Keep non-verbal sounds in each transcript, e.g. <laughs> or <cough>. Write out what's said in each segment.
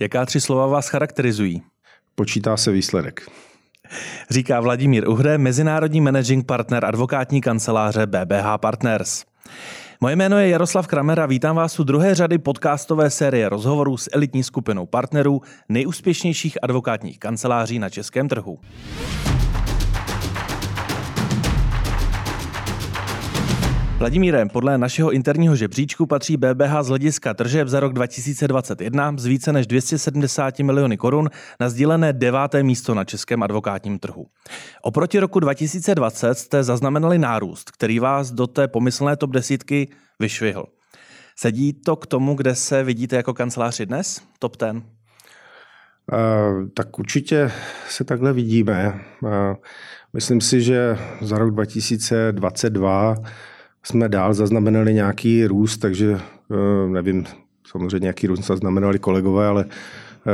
Jaká tři slova vás charakterizují? Počítá se výsledek. Říká Vladimír Uhre, mezinárodní managing partner advokátní kanceláře BBH Partners. Moje jméno je Jaroslav Kramer a vítám vás u druhé řady podcastové série rozhovorů s elitní skupinou partnerů nejúspěšnějších advokátních kanceláří na českém trhu. Vladimíre, podle našeho interního žebříčku patří BBH z hlediska tržeb za rok 2021 z více než 270 miliony korun na sdílené deváté místo na českém advokátním trhu. Oproti roku 2020 jste zaznamenali nárůst, který vás do té pomyslné top desítky vyšvihl. Sedí to k tomu, kde se vidíte jako kanceláři dnes? Top ten? Uh, tak určitě se takhle vidíme. Uh, myslím si, že za rok 2022 jsme dál zaznamenali nějaký růst, takže uh, nevím, samozřejmě nějaký růst zaznamenali kolegové, ale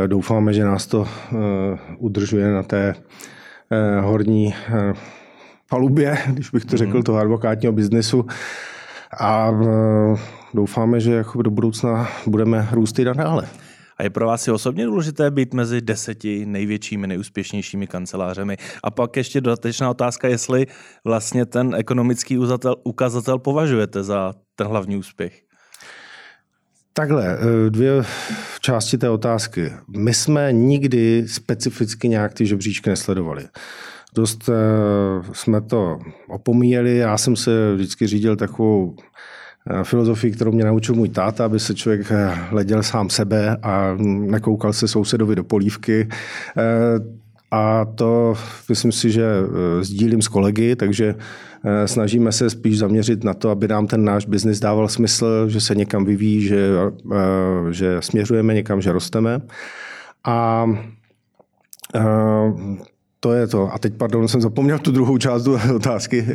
doufáme, že nás to udržuje na té horní palubě, když bych to řekl, mhm. toho advokátního biznesu. A doufáme, že jako do budoucna budeme růst i nadále. A je pro vás i osobně důležité být mezi deseti největšími, nejúspěšnějšími kancelářemi? A pak ještě dodatečná otázka, jestli vlastně ten ekonomický ukazatel, ukazatel považujete za ten hlavní úspěch. Takhle, eh, dvě části té otázky. My jsme nikdy specificky nějak ty žebříčky nesledovali. Dost eh, jsme to opomíjeli, já jsem se vždycky řídil takovou filozofii, kterou mě naučil můj táta, aby se člověk eh, hleděl sám sebe a nekoukal se sousedovi do polívky. Eh, a to myslím si, že sdílím s kolegy, takže snažíme se spíš zaměřit na to, aby nám ten náš biznis dával smysl, že se někam vyvíjí, že, že směřujeme někam, že rosteme. A to je to. A teď, pardon, jsem zapomněl tu druhou část otázky.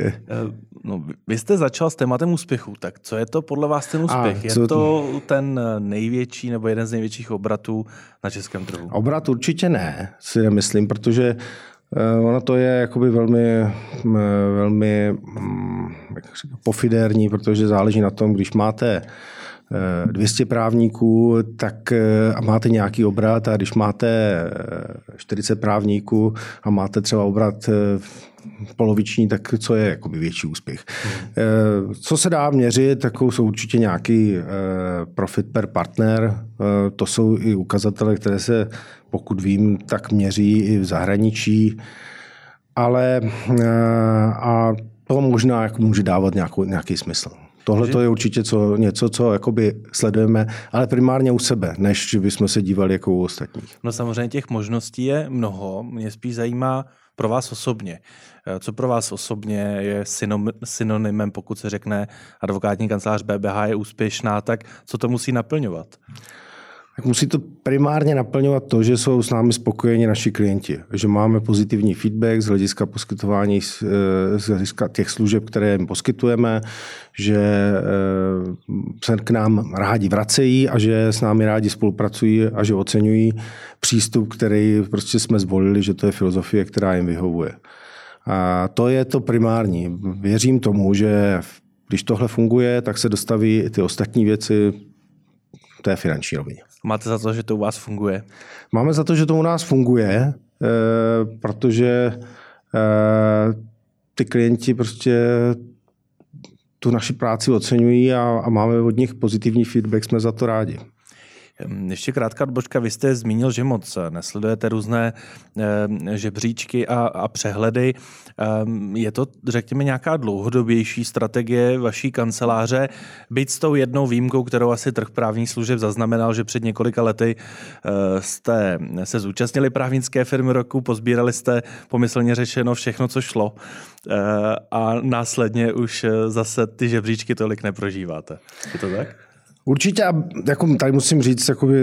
Eh, no, vy jste začal s tématem úspěchu, tak co je to podle vás ten úspěch? A, je to ten největší nebo jeden z největších obratů na českém trhu? Obrat určitě ne, si nemyslím, protože eh, Ono to je jakoby velmi, velmi mm, jak pofidérní, protože záleží na tom, když máte 200 právníků, tak eh, a máte nějaký obrat a když máte 40 eh, právníků a máte třeba obrat eh, poloviční, tak co je jakoby větší úspěch. Hmm. Co se dá měřit, tak jsou určitě nějaký profit per partner. To jsou i ukazatele, které se, pokud vím, tak měří i v zahraničí. Ale a to možná jako může dávat nějakou, nějaký smysl. Tohle to je určitě co, něco, co jakoby sledujeme, ale primárně u sebe, než bychom se dívali jako u ostatních. No samozřejmě těch možností je mnoho. Mě spíš zajímá pro vás osobně. Eh, co pro vás osobně je synonymem, pokud se řekne advokátní kancelář BBH je úspěšná, tak co to musí naplňovat? Tak musí to primárně naplňovat to, že jsou s námi spokojeni naši klienti, že máme pozitivní feedback z hlediska poskytování, eh, z hlediska těch služeb, které jim poskytujeme, že eh, se k nám rádi vracejí a že s námi rádi spolupracují a že oceňují přístup, který prostě jsme zvolili, že to je filozofie, která jim vyhovuje. A to je to primární. Věřím tomu, že když tohle funguje, tak se dostaví i ty ostatní věci té finanční rovině. Máte za to, že to u vás funguje? Máme za to, že to u nás funguje, eh, protože eh, ty klienti prostě tu naši práci oceňují a, a máme od nich pozitivní feedback, jsme za to rádi. Ještě krátká odbočka. Vy jste zmínil, že moc nesledujete různé e, žebříčky a, a přehledy. E, je to, řekněme, nějaká dlouhodobější strategie vaší kanceláře, byť s tou jednou výjimkou, kterou asi trh právních služeb zaznamenal, že před několika lety jste se zúčastnili právnické firmy roku, pozbírali jste pomyslně řečeno všechno, co šlo a následně už zase ty žebříčky tolik neprožíváte. Je to tak? Určitě, jako tady musím říct, jakoby,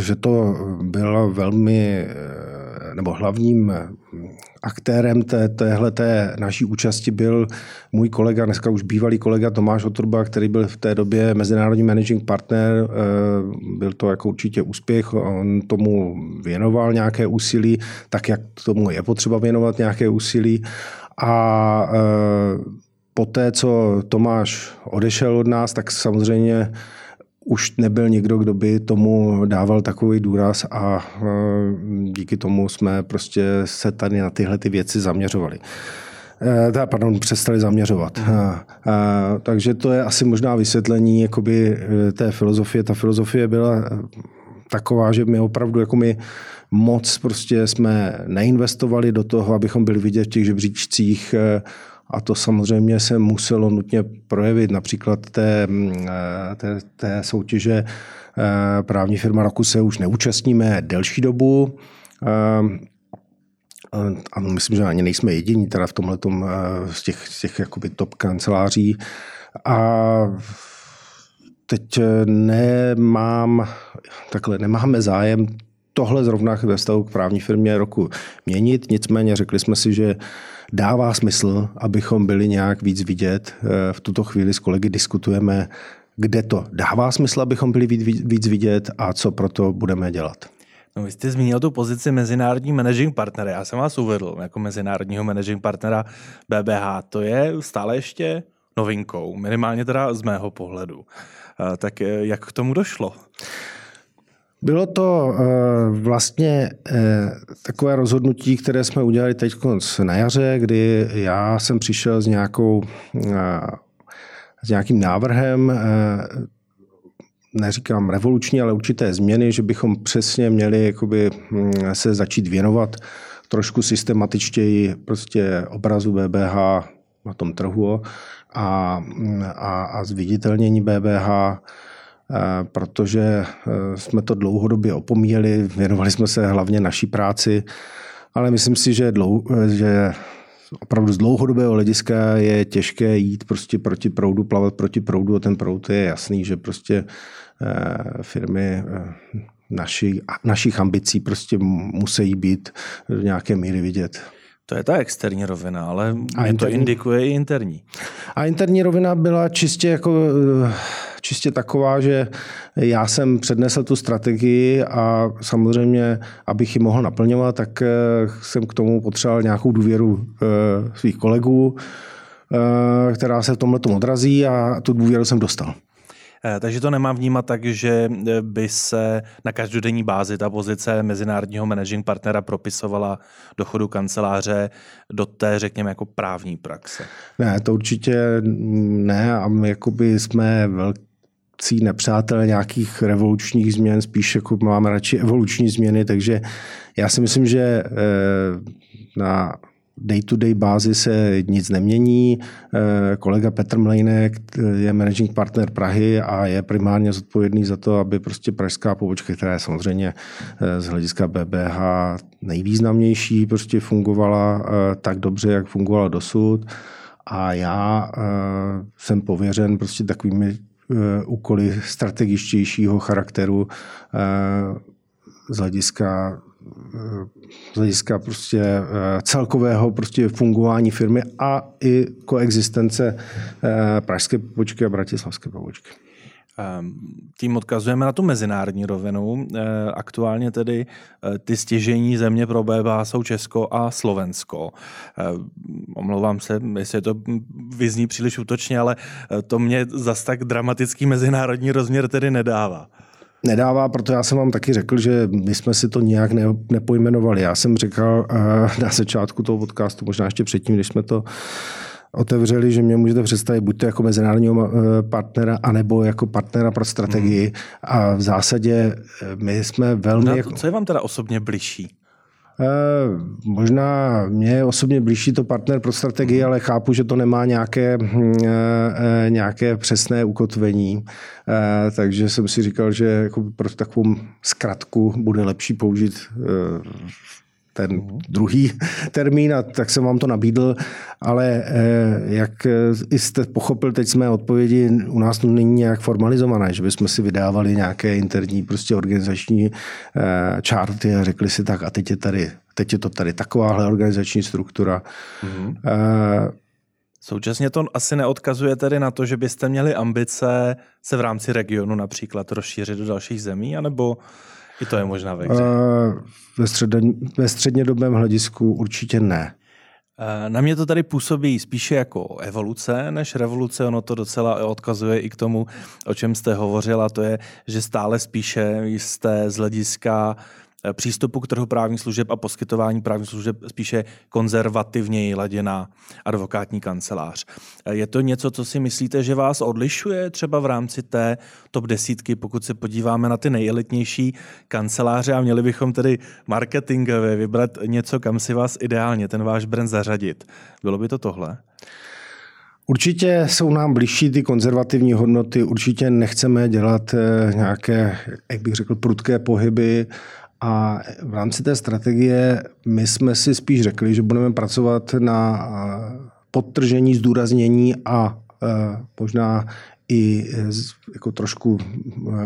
že to bylo velmi, nebo hlavním aktérem té, téhle té naší účasti byl můj kolega, dneska už bývalý kolega Tomáš Oturba, který byl v té době mezinárodní managing partner. Byl to jako určitě úspěch, on tomu věnoval nějaké úsilí, tak jak tomu je potřeba věnovat nějaké úsilí. A poté, co Tomáš odešel od nás, tak samozřejmě už nebyl někdo, kdo by tomu dával takový důraz a díky tomu jsme prostě se tady na tyhle ty věci zaměřovali. Teda, pardon, přestali zaměřovat. Mm. A, a, takže to je asi možná vysvětlení jakoby, té filozofie. Ta filozofie byla taková, že my opravdu jako my moc prostě jsme neinvestovali do toho, abychom byli vidět v těch žebříčcích a to samozřejmě se muselo nutně projevit. Například té, mm, eh, té, té soutěže eh, právní firma roku se už neúčastníme delší dobu. A myslím, že ani nejsme jediní teda v tomhle z těch, z těch jakoby top kanceláří. A teď nemám, takhle, nemáme zájem tohle zrovna ve vztahu k právní firmě roku měnit. Nicméně řekli jsme si, že dává smysl, abychom byli nějak víc vidět. Eh, v tuto chvíli s kolegy diskutujeme, kde to dává smysl, abychom byli víc vidět a co proto budeme dělat. No, vy jste zmínil tu pozici mezinárodní managing partnera. Já jsem vás uvedl jako mezinárodního managing partnera BBH. To je stále ještě novinkou, minimálně teda z mého pohledu. Eh, tak eh, jak k tomu došlo? Bylo to uh, vlastně uh, takové rozhodnutí, které jsme udělali teď na jaře, kdy já jsem přišel s, nějakou, uh, s nějakým návrhem, neříkám revoluční, ale určité změny, že bychom přesně měli jakoby, hm, se začít věnovat trošku systematičtěji prostě obrazu BBH na tom trhu a, a, a zviditelnění BBH Eh, protože eh, jsme to dlouhodobě opomíjeli, věnovali jsme se hlavně naší práci, ale myslím si, že, dlou, eh, že opravdu z dlouhodobého hlediska je těžké jít prostě proti proudu, plavat proti proudu a ten proud je jasný, že prostě firmy naši, našich ambicí prostě musí být v nějaké míry vidět. To je ta externí rovina, ale a interní, to indikuje i interní. A interní rovina byla čistě jako čistě taková, že já jsem přednesl tu strategii a samozřejmě, abych ji mohl naplňovat, tak eh, jsem k tomu potřeboval nějakou důvěru eh, svých kolegů, eh, která se v tomhle odrazí a tu důvěru jsem dostal. Takže to nemám vnímat tak, že by se na každodenní bázi ta pozice mezinárodního managing partnera propisovala do chodu kanceláře do té, řekněme, jako právní praxe. Ne, to určitě ne a my jakoby jsme velký cí nepřátelé nějakých revolučních změn, spíš jako máme radši evoluční změny, takže já si myslím, že eh, na day-to-day bázi se nic nemění. Eh, kolega Petr Mlejnek je managing partner Prahy a je primárně zodpovědný za to, aby prostě pražská pobočka, která je samozřejmě eh, z hlediska BBH nejvýznamnější, prostě fungovala tak dobře, jak fungovala dosud. A já jsem pověřen prostě takovými Eh, úkoly strategičtějšího charakteru eh, z hlediska eh, z hlediska prostě celkového prostě fungování firmy a i koexistence pražské pobočky a bratislavské pobočky. Ehm, tím odkazujeme na tu mezinárodní rovinu. Ehm, aktuálně tedy eh, ty stěžení země pro BBA jsou Česko a Slovensko. Ehm, omlouvám se, jestli to vyzní příliš útočně, ale eh, to mě zas tak dramatický mezinárodní rozměr tedy nedává. Nedává, proto já jsem vám taky řekl, že my jsme si to nijak ne, nepojmenovali. Já jsem řekl eh, na začátku toho podcastu, možná ještě předtím, když jsme to otevřeli, že mě můžete představit buď to jako mezinárodního eh, partnera, anebo jako partnera pro strategii. Hmm. A v zásadě eh, my jsme velmi... No, jako... Co je vám teda osobně bližší? Eh, možná mě je osobně blížší to partner pro strategii, hmm. ale chápu, že to nemá nějaké, hm, nějaké přesné ukotvení. Takže jsem si říkal, že jako pro takovou zkratku bude lepší použít ten mhm. druhý <laughs> termín a tak jsem vám to nabídl, ale eh, jak eh, jste pochopil teď jsme odpovědi, u nás to není nějak formalizované, že bychom si vydávali nějaké interní prostě organizační eh, čárty a řekli si tak a teď je tady, teď je to tady takováhle organizační struktura. Mm-hmm. Současně to asi neodkazuje tedy na to, že byste měli ambice se v rámci regionu například rozšířit do dalších zemí, anebo i to je možná ve hře. Ve, středně, ve střednědobém hledisku určitě ne. Eh, na mě to tady působí spíše jako evoluce než revoluce. Ono to docela odkazuje i k tomu, o čem jste hovořila, to je, že stále spíše jste z hlediska Eh, přístupu k trhu právních služeb a poskytování právních služeb spíše konzervativněji laděná advokátní kancelář. Eh, je to něco, co si myslíte, že vás odlišuje třeba v rámci té top desítky, pokud se podíváme na ty nejelitnější kanceláře a měli bychom tedy marketingově vybrat něco, kam si vás ideálně ten váš brand zařadit. Bylo by to tohle? Určitě jsou nám blížší ty konzervativní hodnoty, určitě nechceme dělat eh, nějaké, jak bych řekl, prudké pohyby a v rámci té strategie my jsme si spíš řekli, že budeme pracovat na podtržení, zdůraznění a možná i jako trošku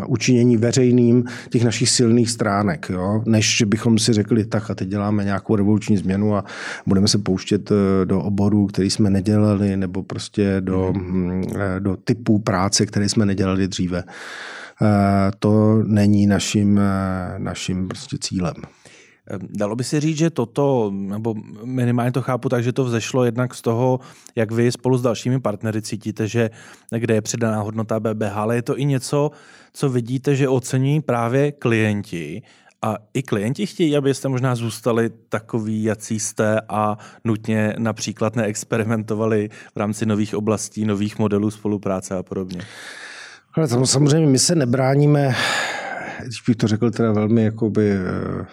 učinění veřejným těch našich silných stránek, jo? než že bychom si řekli, tak a teď děláme nějakou revoluční změnu a budeme se pouštět e, do oborů, který jsme nedělali, nebo prostě do, mm. do typů práce, které jsme nedělali dříve. Eh, to není naším, eh, naším prostě cílem. Dalo by se říct, že toto, nebo minimálně to chápu tak, že to vzešlo jednak z toho, jak vy spolu s dalšími partnery cítíte, že kde je přidaná hodnota BBH, ale je to i něco, co vidíte, že ocení právě klienti a i klienti chtějí, abyste možná zůstali takový, jací jste a nutně například neexperimentovali v rámci nových oblastí, nových modelů spolupráce a podobně. Ale tam samozřejmě my se nebráníme, když bych to řekl teda velmi jakoby, eh,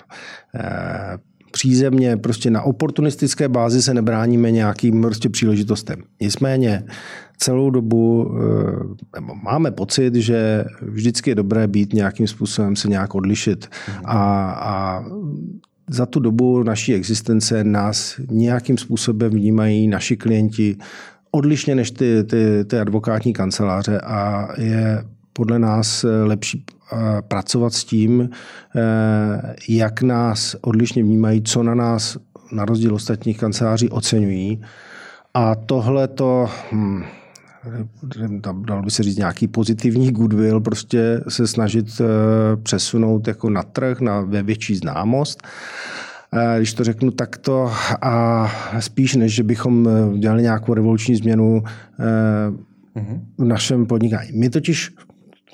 eh, přízemně, prostě na oportunistické bázi se nebráníme nějakým prostě příležitostem. Nicméně celou dobu e, máme pocit, že vždycky je dobré být nějakým způsobem se nějak odlišit. A, a za tu dobu naší existence nás nějakým způsobem vnímají naši klienti odlišně než ty, ty, ty advokátní kanceláře a je podle nás lepší eh, pracovat s tím, eh, jak nás odlišně vnímají, co na nás na rozdíl ostatních kanceláří oceňují. A tohle to, hm, dalo by se říct nějaký pozitivní goodwill, prostě se snažit eh, přesunout jako na trh, na ve větší známost. Eh, když to řeknu takto, a spíš než, že bychom eh, dělali nějakou revoluční změnu eh, v našem podnikání. My totiž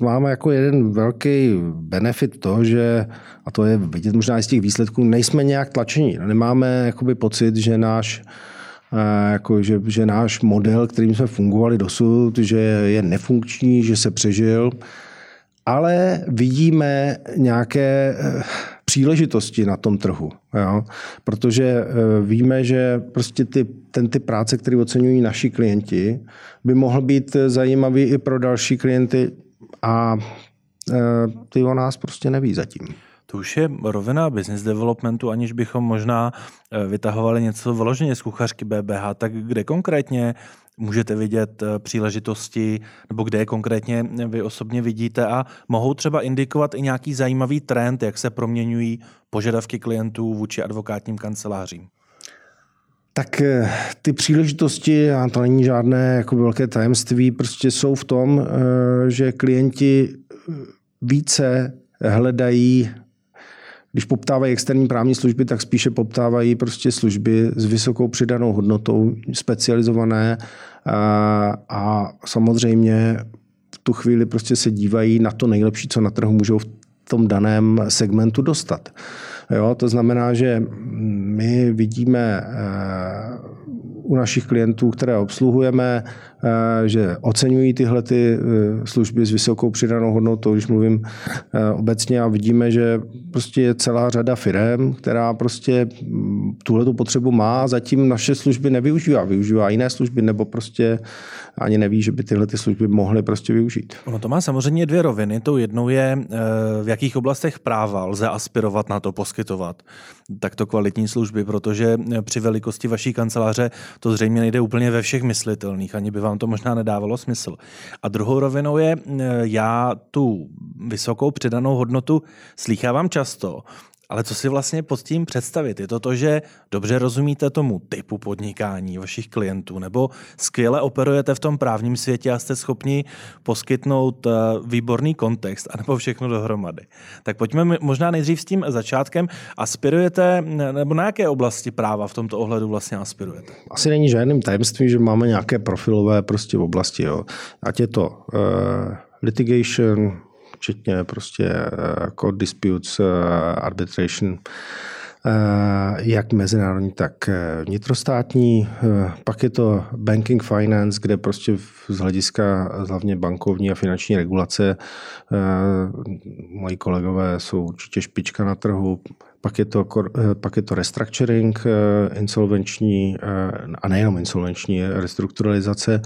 máme jako jeden velký benefit to, že, a to je vidět možná i z těch výsledků, nejsme nějak tlačení. Nemáme jakoby pocit, že náš jako, že, že náš model, kterým jsme fungovali dosud, že je nefunkční, že se přežil, ale vidíme nějaké příležitosti na tom trhu. Jo? Protože eh, víme, že prostě ty, ten typ práce, který oceňují naši klienti, by mohl být zajímavý i pro další klienty a eh, ty o nás prostě neví zatím. To už je rovina business developmentu, aniž bychom možná eh, vytahovali něco vloženě z kuchařky BBH. Tak kde konkrétně můžete vidět eh, příležitosti, nebo kde je konkrétně vy osobně vidíte a mohou třeba indikovat i nějaký zajímavý trend, jak se proměňují požadavky klientů vůči advokátním kancelářím? Tak eh, ty příležitosti, a to není žádné jako velké tajemství, prostě jsou v tom, eh, že klienti více hledají když poptávají externí právní služby, tak spíše poptávají prostě služby s vysokou přidanou hodnotou, specializované a, a samozřejmě v tu chvíli prostě se dívají na to nejlepší, co na trhu můžou v tom daném segmentu dostat. Jo, to znamená, že my vidíme eh, u našich klientů, které obsluhujeme, eh, že oceňují tyhle ty eh, služby s vysokou přidanou hodnotou, když mluvím eh, obecně a vidíme, že prostě je celá řada firm, která prostě mm, tuhle potřebu má a zatím naše služby nevyužívá. Využívá jiné služby nebo prostě ani neví, že by tyhle ty služby mohly prostě využít. Ono to má samozřejmě dvě roviny. Tou jednou je, v jakých oblastech práva lze aspirovat na to poskytovat takto kvalitní služby, protože při velikosti vaší kanceláře to zřejmě nejde úplně ve všech myslitelných, ani by vám to možná nedávalo smysl. A druhou rovinou je, já tu vysokou přidanou hodnotu slýchávám často, Ale co si vlastně pod tím představit? Je to to, že dobře rozumíte tomu typu podnikání vašich klientů, nebo skvěle operujete v tom právním světě a jste schopni poskytnout eh, výborný kontext, anebo všechno dohromady. Tak pojďme možná nejdřív s tím začátkem. Aspirujete, nebo na jaké oblasti práva v tomto ohledu vlastně aspirujete? Asi není žádným tajemstvím, že máme nějaké profilové prostě v oblasti. Jo. Ať je to uh, litigation, včetně prostě jako disputes, eh, arbitration, eh, jak mezinárodní, tak vnitrostátní. Pak je to banking finance, kde prostě z hlediska hlavně bankovní a finanční regulace moji kolegové jsou určitě špička na trhu. Pak je to, pak je to restructuring, insolvenční a nejenom insolvenční restrukturalizace.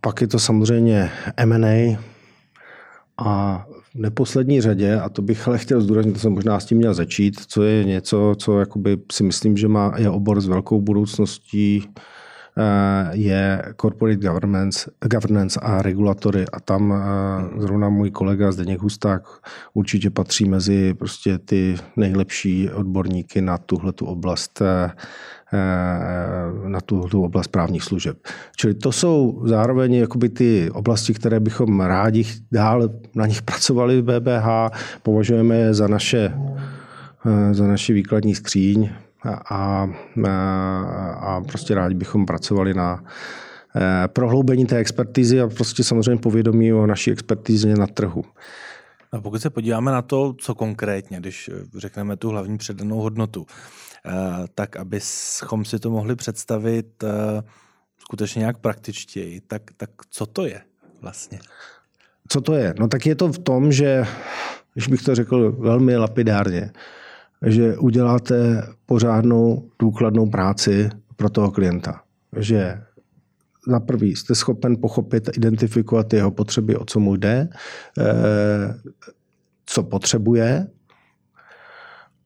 Pak je to samozřejmě M&A, a v neposlední řadě, a to bych ale chtěl zdůraznit, to jsem možná s tím měl začít, co je něco, co jakoby si myslím, že má, je obor s velkou budoucností, eh, je corporate governance, governance a regulatory. A tam eh, zrovna můj kolega Zdeněk Husták určitě patří mezi prostě ty nejlepší odborníky na tuhle tu oblast Eh, na tu, tu oblast právních služeb. Čili to jsou zároveň jakoby ty oblasti, které bychom rádi dál na nich pracovali v BBH, považujeme je za naše, eh, za naši výkladní skříň a, a, a prostě rádi bychom pracovali na eh, prohloubení té expertizy a prostě samozřejmě povědomí o naší expertize na trhu. A pokud se podíváme na to, co konkrétně, když řekneme tu hlavní předanou hodnotu, Eh, tak abychom si to mohli představit eh, skutečně nějak praktičtěji, tak, tak co to je vlastně? Co to je? No tak je to v tom, že, když bych to řekl velmi lapidárně, že uděláte pořádnou, důkladnou práci pro toho klienta. Že za prvý jste schopen pochopit, identifikovat jeho potřeby, o co mu jde, eh, co potřebuje,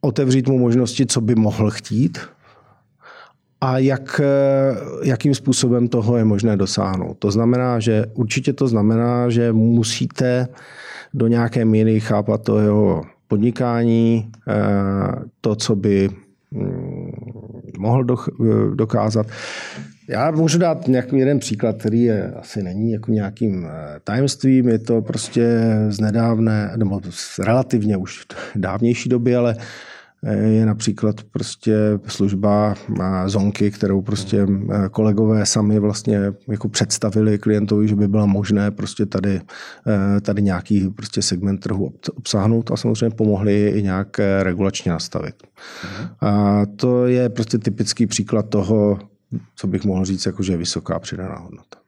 otevřít mu možnosti, co by mohl chtít a jak, jakým způsobem toho je možné dosáhnout. To znamená, že určitě to znamená, že musíte do nějaké míry chápat to jeho podnikání, eh, to, co by mm, mohl dokázat. Já můžu dát nějaký jeden příklad, který je, asi není jako nějakým eh, tajemstvím, je to prostě z nedávné, nebo z relativně už <laughs> dávnější doby, ale eh, je například prostě služba Zonky, kterou prostě eh, kolegové sami vlastně jako představili klientovi, že by bylo možné prostě tady, tady nějaký prostě segment trhu obsáhnout a samozřejmě pomohli i nějak regulačně nastavit. Mhm. A to je prostě typický příklad toho, co bych mohl říct, jako že je vysoká přidaná hodnota.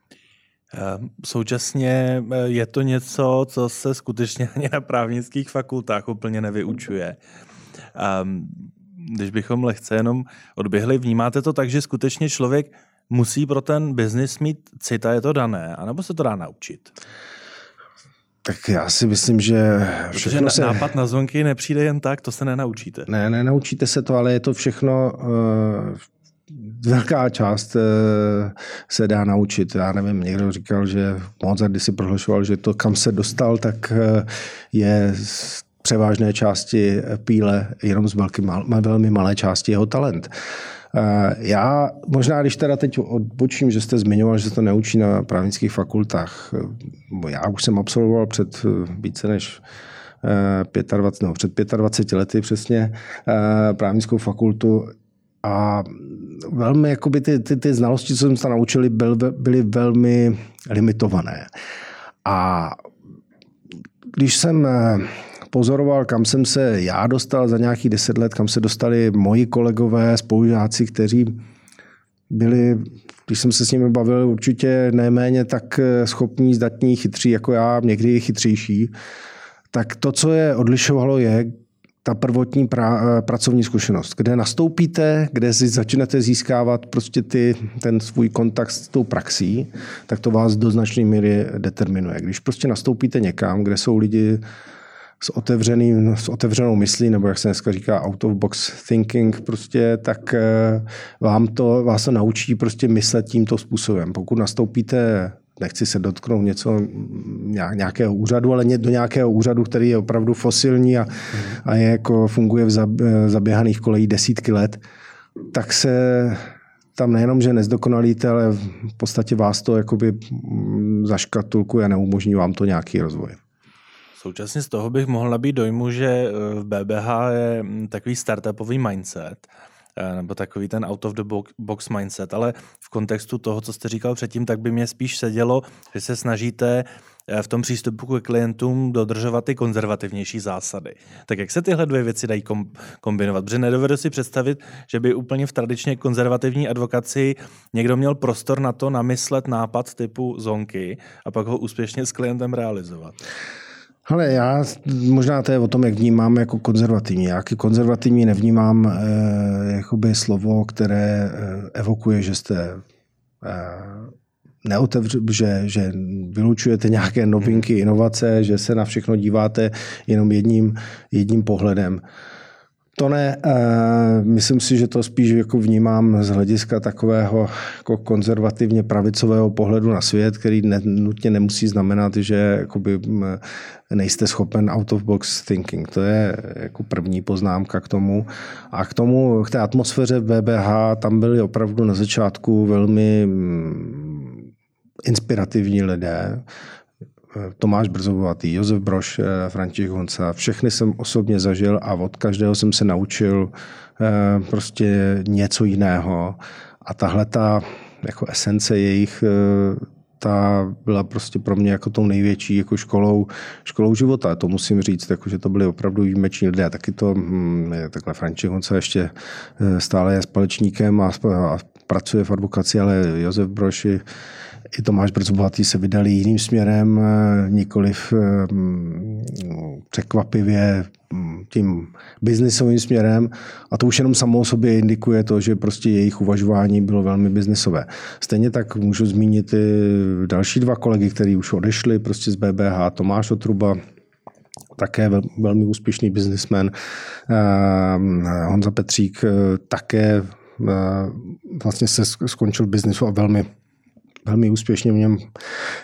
Ehm, současně eh, je to něco, co se skutečně ani na právnických fakultách úplně nevyučuje. Ehm, když bychom lehce jenom odběhli, vnímáte to tak, že skutečně člověk musí pro ten biznis mít cita, je to dané, anebo se to dá naučit? Tak já si myslím, že všechno Protože se... nápad na zvonky nepřijde jen tak, to se nenaučíte. Ne, nenaučíte se to, ale je to všechno uh, velká část eh, se dá naučit. Já nevím, někdo říkal, že Mozart, když si prohlašoval, že to, kam se dostal, tak eh, je z převážné části píle jenom z velký, velmi malé části jeho talent. Eh, já možná, když teda teď odbočím, že jste zmiňoval, že se to neučí na právnických fakultách. Já už jsem absolvoval před více než 25, no, před 25 lety přesně právnickou fakultu a velmi, jakoby ty, ty, ty znalosti, co jsme se naučili, byl, byly velmi limitované. A když jsem eh, pozoroval, kam jsem se já dostal za nějakých deset let, kam se dostali moji kolegové, spolužáci, kteří byli, když jsem se s nimi bavil, určitě neméně tak eh, schopní, zdatní, chytří jako já, někdy chytřejší, tak to, co je odlišovalo, je, ta prvotní pra, eh, pracovní zkušenost, kde nastoupíte, kde si začnete získávat prostě ty, ten svůj kontakt s tou praxí, tak to vás do značné míry determinuje. Když prostě nastoupíte někam, kde jsou lidi s, otevřeným, s otevřenou myslí, nebo jak se dneska říká out of box thinking, prostě, tak eh, vám to, vás to naučí prostě myslet tímto způsobem. Pokud nastoupíte nechci se dotknout něco, nějakého úřadu, ale do nějakého úřadu, který je opravdu fosilní a, a je jako funguje v zaběhaných kolejí desítky let, tak se tam nejenom, že nezdokonalíte, ale v podstatě vás to jakoby zaškatulkuje a neumožní vám to nějaký rozvoj. Současně z toho bych mohl nabít dojmu, že eh, v BBH je takový startupový mindset, eh, nebo takový ten out of the box mindset, ale v kontextu toho, co jste říkal předtím, tak by mě spíš sedělo, že se snažíte Eh, v tom přístupu k klientům dodržovat ty konzervativnější zásady. Tak jak se tyhle dvě věci dají kombinovat? Protože nedovedu si představit, že by úplně v tradičně konzervativní advokaci někdo měl prostor na to namyslet nápad typu zonky a pak ho úspěšně s klientem realizovat. Ale já možná to je o tom, jak vnímám jako konzervativní. Já jako konzervativní nevnímám eh, jakoby slovo, které eh, evokuje, že jste eh, neotevř, že, že vylučujete nějaké novinky, inovace, že se na všechno díváte jenom jedním, jedním pohledem. To ne, uh, myslím si, že to spíš jako vnímám z hlediska takového jako konzervativně pravicového pohledu na svět, který ne, nutně nemusí znamenat, že jakoby nejste schopen out of box thinking. To je jako první poznámka k tomu. A k tomu, k té atmosféře BBH, tam byly opravdu na začátku velmi inspirativní lidé, Tomáš Brzobovatý, Josef Broš, eh, František Honca, všechny jsem osobně zažil a od každého jsem se naučil eh, prostě něco jiného. A tahle ta jako esence jejich eh, ta byla prostě pro mě jako tou největší jako školou, školou života. To musím říct, jako, že to byly opravdu výjimeční lidé. Taky to, hm, takhle František Honca ještě stále je společníkem a, a pracuje v advokaci, ale Josef Broš je i Tomáš Brzobohatý se vydali jiným směrem, eh, nikoliv eh, překvapivě hm, tím biznisovým směrem. A to už jenom samo o sobě indikuje to, že prostě jejich uvažování bylo velmi biznisové. Stejně tak můžu zmínit i další dva kolegy, kteří už odešli prostě z BBH, Tomáš Otruba, také velmi úspěšný biznismen, eh, Honza Petřík také vlastně se skončil biznisu a velmi velmi úspěšně v něm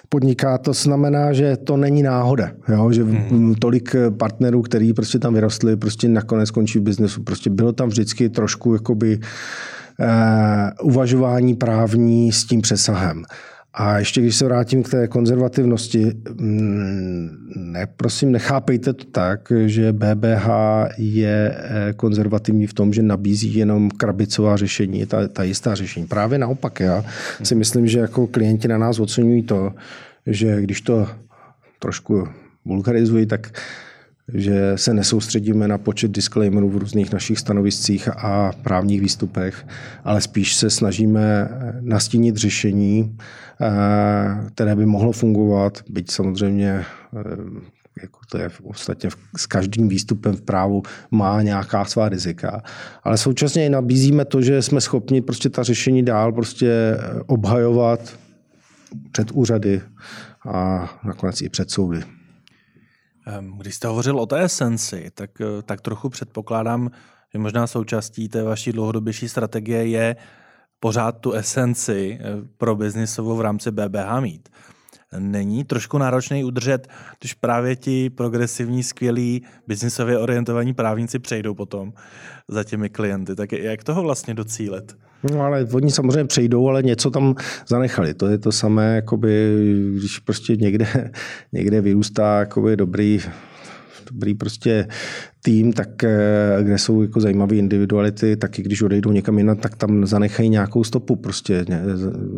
podniká. To znamená, že to není náhoda, jo? že hmm. tolik partnerů, který prostě tam vyrostli, prostě nakonec skončí v biznesu. Prostě bylo tam vždycky trošku jakoby uh, uvažování právní s tím přesahem. A ještě když se vrátím k té konzervativnosti, mm, ne, prosím, nechápejte to tak, že BBH je eh, konzervativní v tom, že nabízí jenom krabicová řešení, ta, ta jistá řešení. Právě naopak, já si myslím, že jako klienti na nás oceňují to, že když to trošku vulgarizují, tak že se nesoustředíme na počet disclaimerů v různých našich stanoviscích a právních výstupech, ale spíš se snažíme nastínit řešení, které by mohlo fungovat, byť samozřejmě eh, jako to je v podstatě s každým výstupem v právu má nějaká svá rizika. Ale současně i nabízíme to, že jsme schopni prostě ta řešení dál prostě obhajovat před úřady a nakonec i před soudy. Když jste hovořil o té esenci, tak, eh, tak trochu předpokládám, že možná součástí té vaší dlouhodobější strategie je pořád tu esenci eh, pro biznisovou v rámci BBH mít. Není trošku náročný udržet, když právě ti progresivní, skvělí, biznisově orientovaní právníci přejdou potom za těmi klienty. Tak jak toho vlastně docílit? No ale oni samozřejmě přejdou, ale něco tam zanechali. To je to samé, jakoby, když prostě někde, <laughs> někde vyrůstá jakoby dobrý dobrý prostě tým, tak eh, kde jsou jako zajímavé individuality, tak i když odejdou někam jinam, tak tam zanechají nějakou stopu. Prostě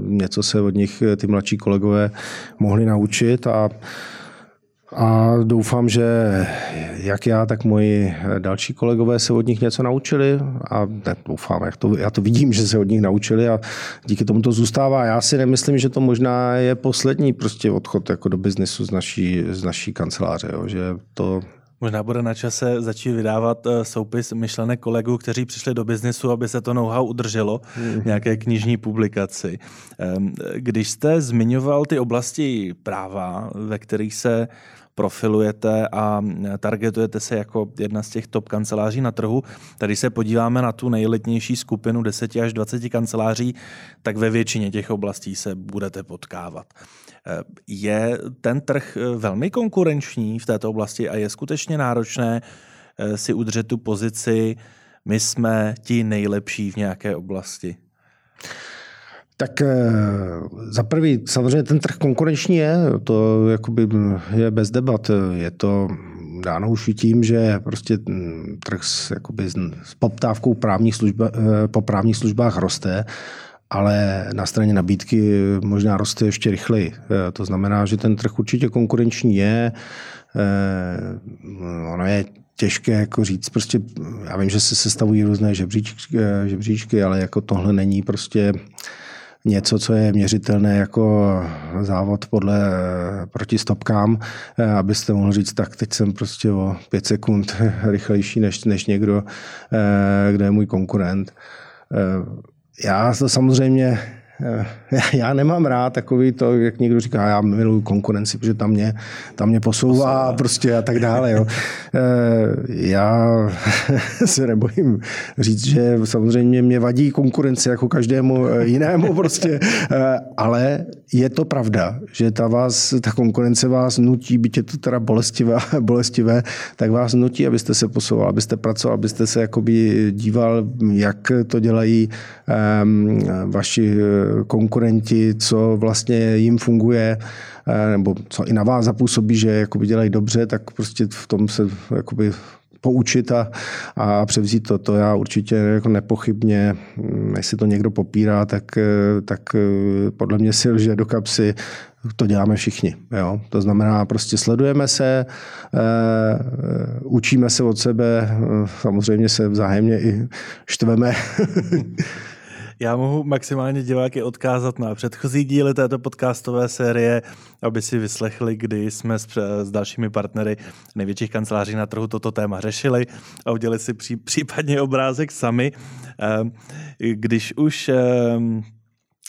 něco se od nich ty mladší kolegové mohli naučit a a doufám, že jak já, tak moji další kolegové se od nich něco naučili a ne, doufám, jak to, já to vidím, že se od nich naučili a díky tomu to zůstává. Já si nemyslím, že to možná je poslední prostě odchod jako do biznesu z naší, z naší kanceláře, jo, že to Možná bude na čase začít vydávat eh, soupis myšlenek kolegů, kteří přišli do biznesu, aby se to know-how udrželo v nějaké knižní publikaci. Ehm, když jste zmiňoval ty oblasti práva, ve kterých se profilujete a targetujete se jako jedna z těch top kanceláří na trhu. Tady se podíváme na tu nejletnější skupinu 10 až 20 kanceláří, tak ve většině těch oblastí se budete potkávat. Je ten trh velmi konkurenční v této oblasti a je skutečně náročné si udržet tu pozici, my jsme ti nejlepší v nějaké oblasti? Tak eh, za prvý, samozřejmě ten trh konkurenční je, to jakoby je bez debat. Je to dáno už tím, že prostě trh s, jakoby, s poptávkou právních služba, eh, po právních službách roste, ale na straně nabídky možná roste ještě rychleji. Eh, to znamená, že ten trh určitě konkurenční je. Ono je těžké jako říct, prostě já vím, že se sestavují různé žebříčky, žebříčky, ale jako tohle není prostě něco, co je měřitelné jako závod podle proti stopkám, abyste mohli říct, tak teď jsem prostě o pět sekund <laughs> rychlejší než, než někdo, kde je můj konkurent. Já to samozřejmě <laughs> já nemám rád takový to, jak někdo říká, já miluji konkurenci, protože tam mě, tam mě posouvá, posouvá. prostě a tak dále. Jo. Eh, já <laughs> se nebojím říct, že samozřejmě mě vadí konkurence jako každému eh, jinému prostě, ale je to pravda, že ta, vás, ta konkurence vás nutí, byť je to teda bolestivé, <laughs> bolestivé, tak vás nutí, abyste se posouval, abyste pracoval, abyste se jakoby díval, jak to dělají um, vaši konkurenti, co vlastně jim funguje, eh, nebo co i na vás zapůsobí, že jakoby dělají dobře, tak prostě v tom se jakoby poučit a, a převzít to. To já určitě jako nepochybně, hm, jestli to někdo popírá, tak, eh, tak eh, podle mě si lže do kapsy, to děláme všichni. Jo? To znamená, prostě sledujeme se, e, učíme se od sebe, samozřejmě se vzájemně i štveme. <laughs> Já mohu maximálně diváky odkázat na předchozí díly této podcastové série, aby si vyslechli, kdy jsme s, s dalšími partnery největších kanceláří na trhu toto téma řešili a udělali si pří, případně obrázek sami. Ehm, když už ehm,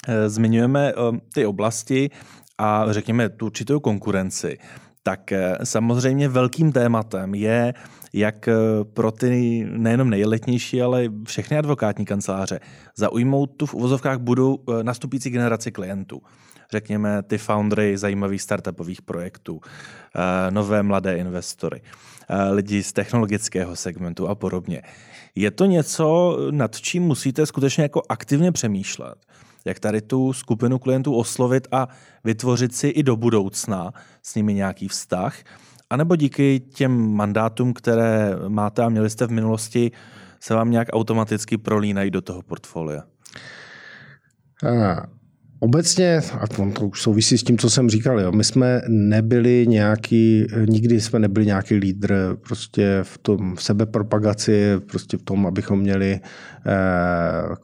eh, zmiňujeme ty oblasti a řekněme tu určitou konkurenci, tak eh, samozřejmě velkým tématem je, jak eh, pro ty nejenom nejletnější, ale všechny advokátní kanceláře zaujmout tu v uvozovkách budou eh, nastupující generaci klientů. Řekněme ty foundry zajímavých startupových projektů, nové mladé investory, lidi z technologického segmentu a podobně. Je to něco, nad čím musíte skutečně jako aktivně přemýšlet jak tady tu skupinu klientů oslovit a vytvořit si i do budoucna s nimi nějaký vztah, anebo díky těm mandátům, které máte a měli jste v minulosti, se vám nějak automaticky prolínají do toho portfolia? A, obecně, a to už souvisí s tím, co jsem říkal, jo, my jsme nebyli nějaký, nikdy jsme nebyli nějaký lídr prostě v tom v sebepropagaci, prostě v tom, abychom měli eh,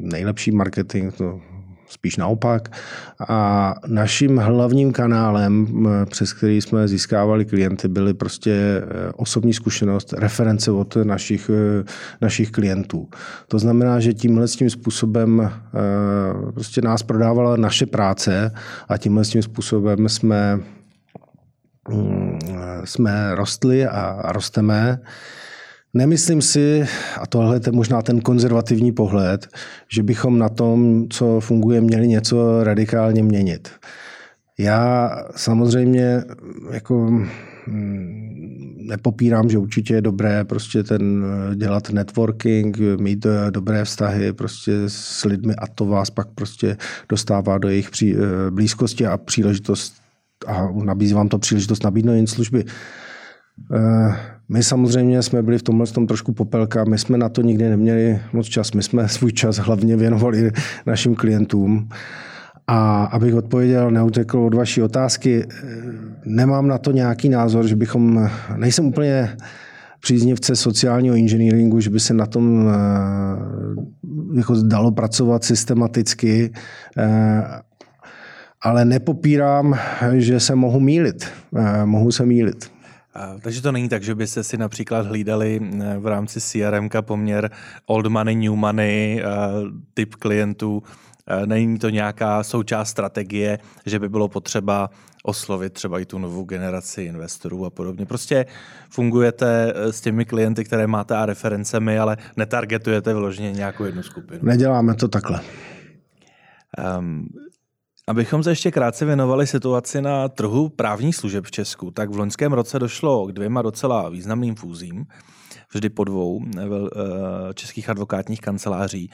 nejlepší marketing, to spíš naopak. A naším hlavním kanálem, přes který jsme získávali klienty, byly prostě e, osobní zkušenost, reference od našich, e, našich klientů. To znamená, že tímhle tím způsobem e, prostě nás prodávala naše práce a tímhle tím způsobem jsme, jsme rostli a rosteme. Nemyslím si, a tohle je možná ten konzervativní pohled, že bychom na tom, co funguje, měli něco radikálně měnit. Já samozřejmě jako mm, nepopírám, že určitě je dobré prostě ten dělat networking, mít dobré vztahy prostě s lidmi a to vás pak prostě dostává do jejich pří, blízkosti a příležitost a nabízí vám to příležitost nabídnout jen služby. My samozřejmě jsme byli v tomhle tom trošku popelka, my jsme na to nikdy neměli moc čas, my jsme svůj čas hlavně věnovali našim klientům. A abych odpověděl, neutekl od vaší otázky, nemám na to nějaký názor, že bychom, nejsem úplně příznivce sociálního inženýringu, že by se na tom eh, jako dalo pracovat systematicky, eh, ale nepopírám, že se mohu mílit. Eh, mohu se mílit. Takže to není tak, že byste si například hlídali v rámci CRM poměr old money, new money, typ klientů Není to nějaká součást strategie, že by bylo potřeba oslovit třeba i tu novou generaci investorů a podobně. Prostě fungujete s těmi klienty, které máte a referencemi, ale netargetujete vyloženě nějakou jednu skupinu. Neděláme to takhle. Um, Abychom se ještě krátce věnovali situaci na trhu právních služeb v Česku, tak v loňském roce došlo k dvěma docela významným fúzím, vždy po dvou eh, českých advokátních kanceláří.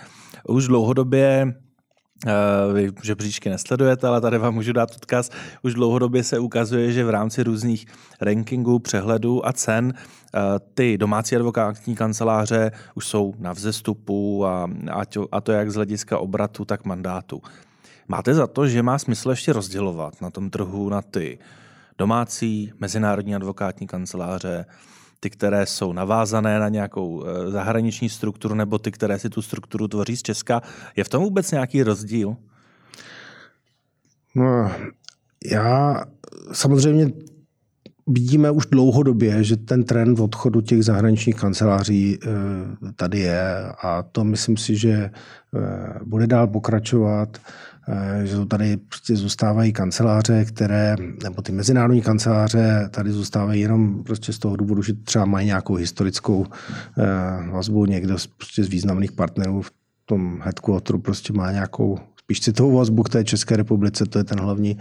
Už dlouhodobě eh, vy žebříčky nesledujete, ale tady vám můžu dát odkaz. Už dlouhodobě se ukazuje, že v rámci různých rankingů, přehledů a cen eh, ty domácí advokátní kanceláře už jsou na vzestupu a, a to jak z hlediska obratu, tak mandátu. Máte za to, že má smysl ještě rozdělovat na tom trhu na ty domácí, mezinárodní advokátní kanceláře, ty, které jsou navázané na nějakou eh, zahraniční strukturu, nebo ty, které si tu strukturu tvoří z Česka. Je v tom vůbec nějaký rozdíl? No, já samozřejmě vidíme už dlouhodobě, že ten trend v odchodu těch zahraničních kanceláří eh, tady je a to myslím si, že eh, bude dál pokračovat. Eh, že tady prostě zůstávají kanceláře, které, nebo ty mezinárodní kanceláře tady zůstávají jenom prostě z toho důvodu, že třeba mají nějakou historickou eh, vazbu, někdo z, prostě z významných partnerů v tom headquarteru prostě má nějakou spíš citovou vazbu k té České republice, to je ten hlavní,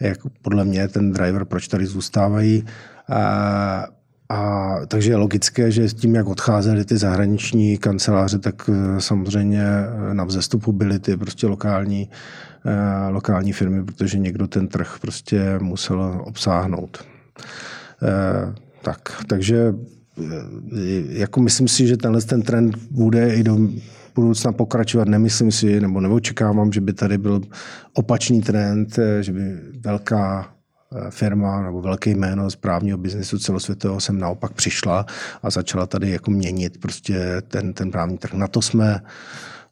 jak podle mě, ten driver, proč tady zůstávají. A, a takže je logické, že s tím, jak odcházely ty zahraniční kanceláře, tak eh, samozřejmě eh, na vzestupu byly ty prostě lokální, eh, lokální firmy, protože někdo ten trh prostě musel obsáhnout. Tak, takže jako myslím si, že tenhle ten trend bude i do budoucna pokračovat. Nemyslím si, nebo neočekávám, že by tady byl opačný trend, že by velká firma nebo velké jméno z právního biznesu celosvětového sem naopak přišla a začala tady jako měnit prostě ten, ten právní trh. Na to jsme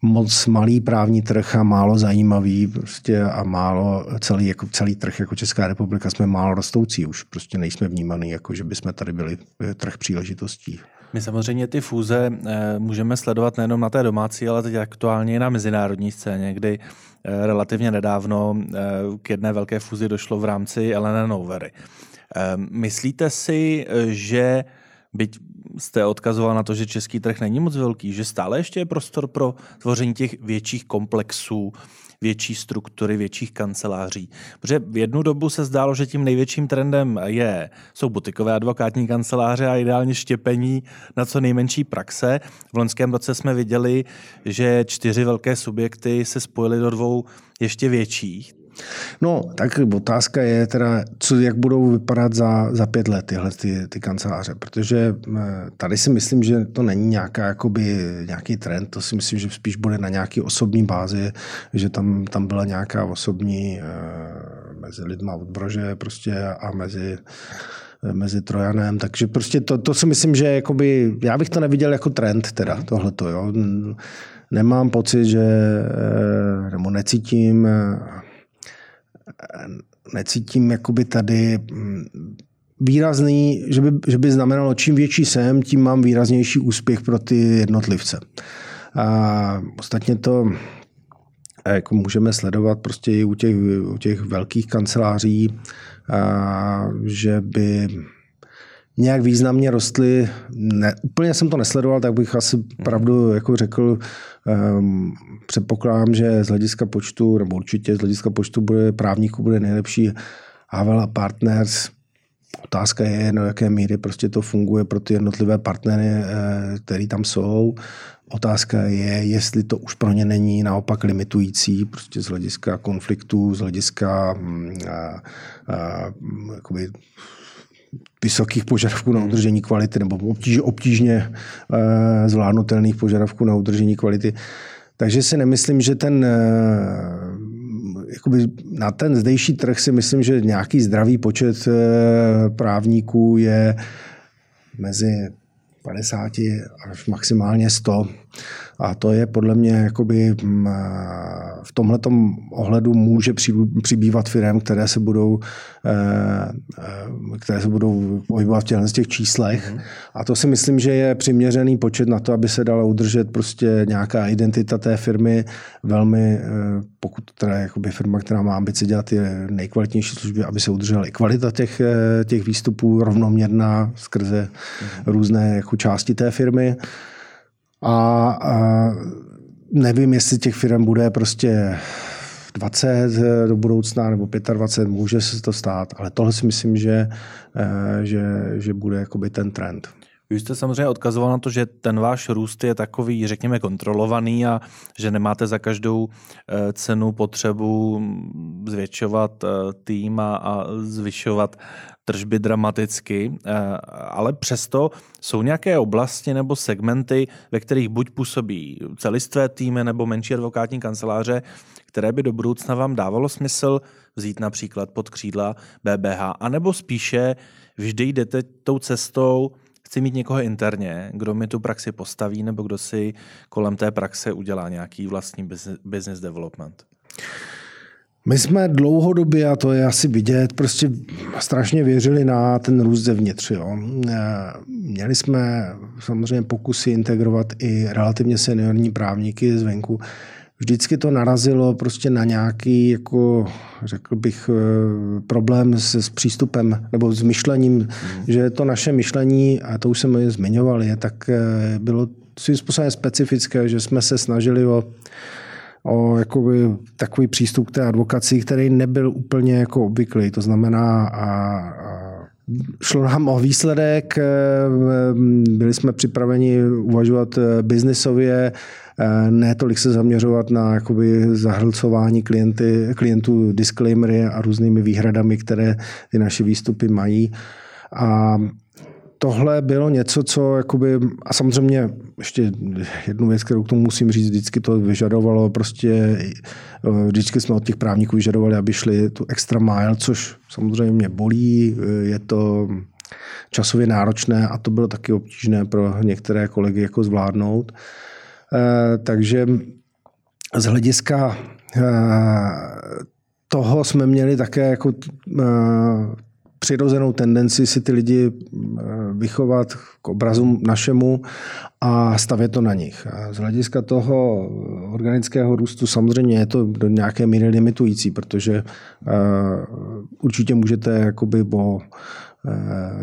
moc malý právní trh a málo zajímavý prostě a málo celý, jako celý trh jako Česká republika jsme málo rostoucí už. Prostě nejsme vnímaný, jako že bychom tady byli trh příležitostí. My samozřejmě ty fúze eh, můžeme sledovat nejenom na té domácí, ale teď aktuálně i na mezinárodní scéně, kdy eh, relativně nedávno eh, k jedné velké fúzi došlo v rámci Elena Novery. Myslíte si, že byť jste odkazoval na to, že český trh není moc velký, že stále ještě je prostor pro tvoření těch větších komplexů, větší struktury, větších kanceláří. Protože v jednu dobu se zdálo, že tím největším trendem je, jsou butikové advokátní kanceláře a ideálně štěpení na co nejmenší praxe. V loňském roce jsme viděli, že čtyři velké subjekty se spojily do dvou ještě větších. No, tak otázka je teda, co, jak budou vypadat za, za pět let tyhle ty, ty kanceláře, protože eh, tady si myslím, že to není nějaká, jakoby, nějaký trend, to si myslím, že spíš bude na nějaký osobní bázi, že tam, tam byla nějaká osobní eh, mezi lidma od Brože prostě a mezi eh, mezi Trojanem, takže prostě to, to si myslím, že jakoby, já bych to neviděl jako trend teda, tohleto, jo. Nemám pocit, že, nebo necítím necítím jakoby tady mm, výrazný, že by, že by znamenalo, čím větší jsem, tím mám výraznější úspěch pro ty jednotlivce. A ostatně to jako můžeme sledovat prostě i u těch, u těch velkých kanceláří, a, že by nějak významně rostly. Ne, úplně jsem to nesledoval, tak bych asi pravdu jako řekl, um, předpokládám, že z hlediska počtu, nebo určitě z hlediska počtu bude právníků bude nejlepší Havel a Partners. Otázka je, no jaké míry prostě to funguje pro ty jednotlivé partnery, eh, který tam jsou. Otázka je, jestli to už pro ně není naopak limitující, prostě z hlediska konfliktů, z hlediska mm, a, a, jakoby vysokých požadavků na udržení kvality nebo obtíž, obtížně e, zvládnutelných požadavků na udržení kvality. Takže si nemyslím, že ten e, jakoby na ten zdejší trh si myslím, že nějaký zdravý počet e, právníků je mezi 50 až maximálně 100. A to je podle mě jakoby mm, v tomhle ohledu může přibývat firm, které se budou, eh, eh, které se budou pohybovat v těchto těch číslech. Mm. A to si myslím, že je přiměřený počet na to, aby se dala udržet prostě nějaká identita té firmy velmi, eh, pokud teda jakoby firma, která má ambice dělat je nejkvalitnější služby, aby se udržela i kvalita těch, těch výstupů rovnoměrná skrze mm. různé jako části té firmy. A, a nevím, jestli těch firm bude prostě 20 do budoucna nebo 25, může se to stát, ale tohle si myslím, že, eh, že, že bude jakoby ten trend. Vy jste samozřejmě odkazoval na to, že ten váš růst je takový, řekněme, kontrolovaný a že nemáte za každou eh, cenu potřebu zvětšovat eh, tým a zvyšovat tržby dramaticky, eh, ale přesto jsou nějaké oblasti nebo segmenty, ve kterých buď působí celistvé týmy nebo menší advokátní kanceláře, které by do budoucna vám dávalo smysl vzít například pod křídla BBH, anebo spíše vždy jdete tou cestou, chci mít někoho interně, kdo mi tu praxi postaví nebo kdo si kolem té praxe udělá nějaký vlastní business development. My jsme dlouhodobě, a to je asi vidět, prostě strašně věřili na ten růst zevnitř. Jo. E, měli jsme samozřejmě pokusy integrovat i relativně seniorní právníky zvenku. Vždycky to narazilo prostě na nějaký, jako řekl bych, e, problém s, s přístupem nebo s myšlením, hmm. že to naše myšlení, a to už jsme zmiňovali, tak e, bylo svým způsobem specifické, že jsme se snažili o o jakoby, takový přístup k té advokaci, který nebyl úplně jako obvyklý. To znamená, a, a šlo nám o výsledek, e, byli jsme připraveni uvažovat e, biznisově, e, ne tolik se zaměřovat na jakoby zahlcování klienty, klientů disclaimery a různými výhradami, které ty naše výstupy mají. A tohle bylo něco, co jakoby, a samozřejmě ještě jednu věc, kterou k tomu musím říct, vždycky to vyžadovalo prostě, vždycky jsme od těch právníků vyžadovali, aby šli tu extra mile, což samozřejmě mě bolí, je to časově náročné a to bylo taky obtížné pro některé kolegy jako zvládnout. Eh, takže z hlediska eh, toho jsme měli také jako eh, přirozenou tendenci si ty lidi eh, vychovat k obrazu našemu a stavět to na nich. A z hlediska toho organického růstu samozřejmě je to do nějaké míry limitující, protože uh, určitě můžete jakoby bo Eh,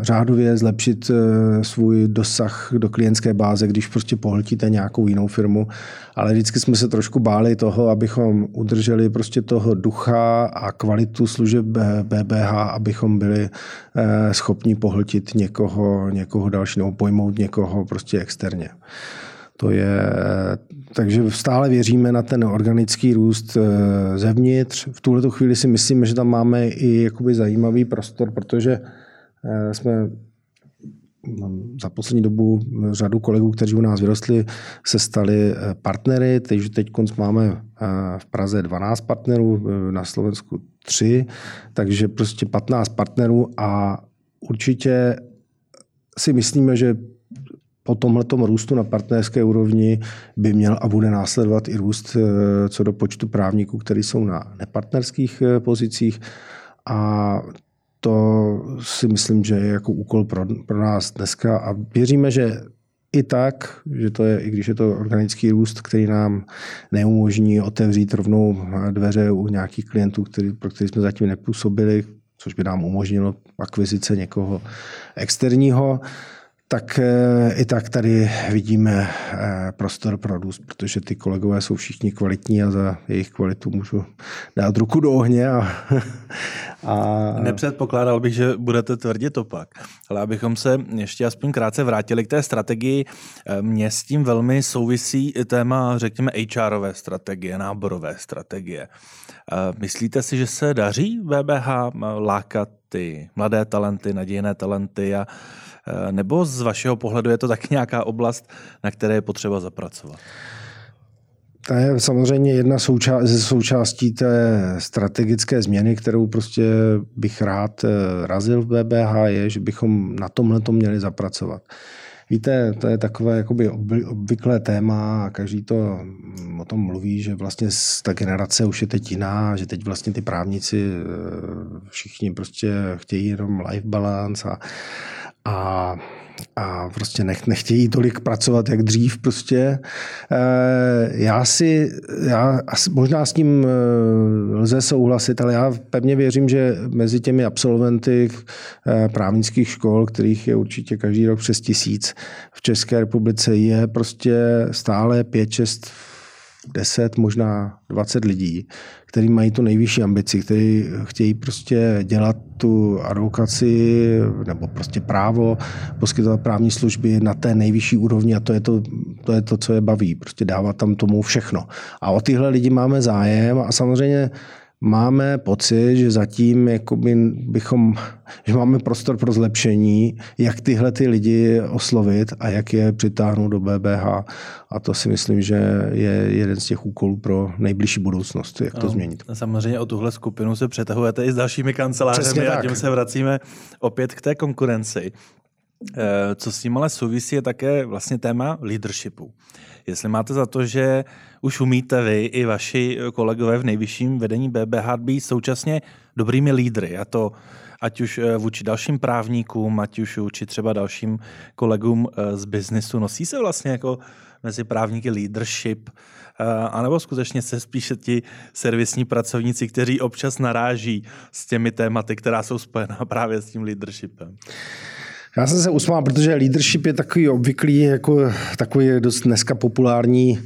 řádově zlepšit eh, svůj dosah do klientské báze, když prostě pohltíte nějakou jinou firmu. Ale vždycky jsme se trošku báli toho, abychom udrželi prostě toho ducha a kvalitu služeb BBH, abychom byli eh, schopni pohltit někoho, někoho dalšího, pojmout někoho prostě externě. To je, takže stále věříme na ten organický růst zevnitř. V tuhle chvíli si myslíme, že tam máme i jakoby zajímavý prostor, protože Eh, jsme za poslední dobu řadu kolegů, kteří u nás vyrostli, se stali eh, partnery. Teď, teď máme eh, v Praze 12 partnerů, na Slovensku 3, takže prostě 15 partnerů a určitě si myslíme, že po tomhle růstu na partnerské úrovni by měl a bude následovat i růst co do počtu právníků, kteří jsou na nepartnerských pozicích. A to si myslím, že je jako úkol pro, pro nás dneska. A věříme, že i tak, že to je, i když je to organický růst, který nám neumožní otevřít rovnou dveře u nějakých klientů, který, pro který jsme zatím nepůsobili, což by nám umožnilo akvizice někoho externího, tak eh, i tak tady vidíme eh, prostor pro růst, protože ty kolegové jsou všichni kvalitní a za jejich kvalitu můžu dát ruku do ohně. A, <laughs> a... Nepředpokládal bych, že budete tvrdit opak. Ale abychom se ještě aspoň krátce vrátili k té strategii, eh, mě s tím velmi souvisí téma, řekněme, HRové strategie, náborové strategie. Myslíte si, že se daří VBH lákat ty mladé talenty, nadějné talenty a nebo z vašeho pohledu je to tak nějaká oblast, na které je potřeba zapracovat? To je samozřejmě jedna ze součástí té strategické změny, kterou prostě bych rád eh, razil v BBH, je, že bychom na tomhle to měli zapracovat. víte, to je takové jakoby obvyklé téma a každý to o tom mluví, že vlastně ta generace už je teď jiná, že teď vlastně ty právníci eh, všichni prostě chtějí jenom life balance a, a a prostě nech, nechtějí tolik pracovat, jak dřív prostě. Eh, já si, já možná s tím eh, lze souhlasit, ale já pevně věřím, že mezi těmi absolventy eh, právnických škol, kterých je určitě každý rok přes tisíc v České republice, je prostě stále pět, šest 10, možná 20 lidí, kteří mají tu nejvyšší ambici, kteří chtějí prostě dělat tu advokaci nebo prostě právo, poskytovat právní služby na té nejvyšší úrovni a to je to, to, je to co je baví, prostě dávat tam tomu všechno. A o tyhle lidi máme zájem a samozřejmě máme pocit, že zatím jakoby bychom, že máme prostor pro zlepšení, jak tyhle ty lidi oslovit a jak je přitáhnout do BBH. A to si myslím, že je jeden z těch úkolů pro nejbližší budoucnost, jak to no, změnit. Samozřejmě o tuhle skupinu se přetahujete i s dalšími kancelářemi a tím se vracíme opět k té konkurenci. Eh, co s tím ale souvisí je také vlastně téma leadershipu. Jestli máte za to, že už umíte vy i vaši kolegové v nejvyšším vedení BBH být současně dobrými lídry, a to ať už eh, vůči dalším právníkům, ať už vůči třeba dalším kolegům eh, z biznisu, nosí se vlastně jako mezi právníky leadership, anebo skutečně se spíše ti servisní pracovníci, kteří občas naráží s těmi tématy, která jsou spojená <laughs> právě s tím leadershipem? Já jsem se usmál, protože leadership je takový obvyklý, jako takový dost dneska populární,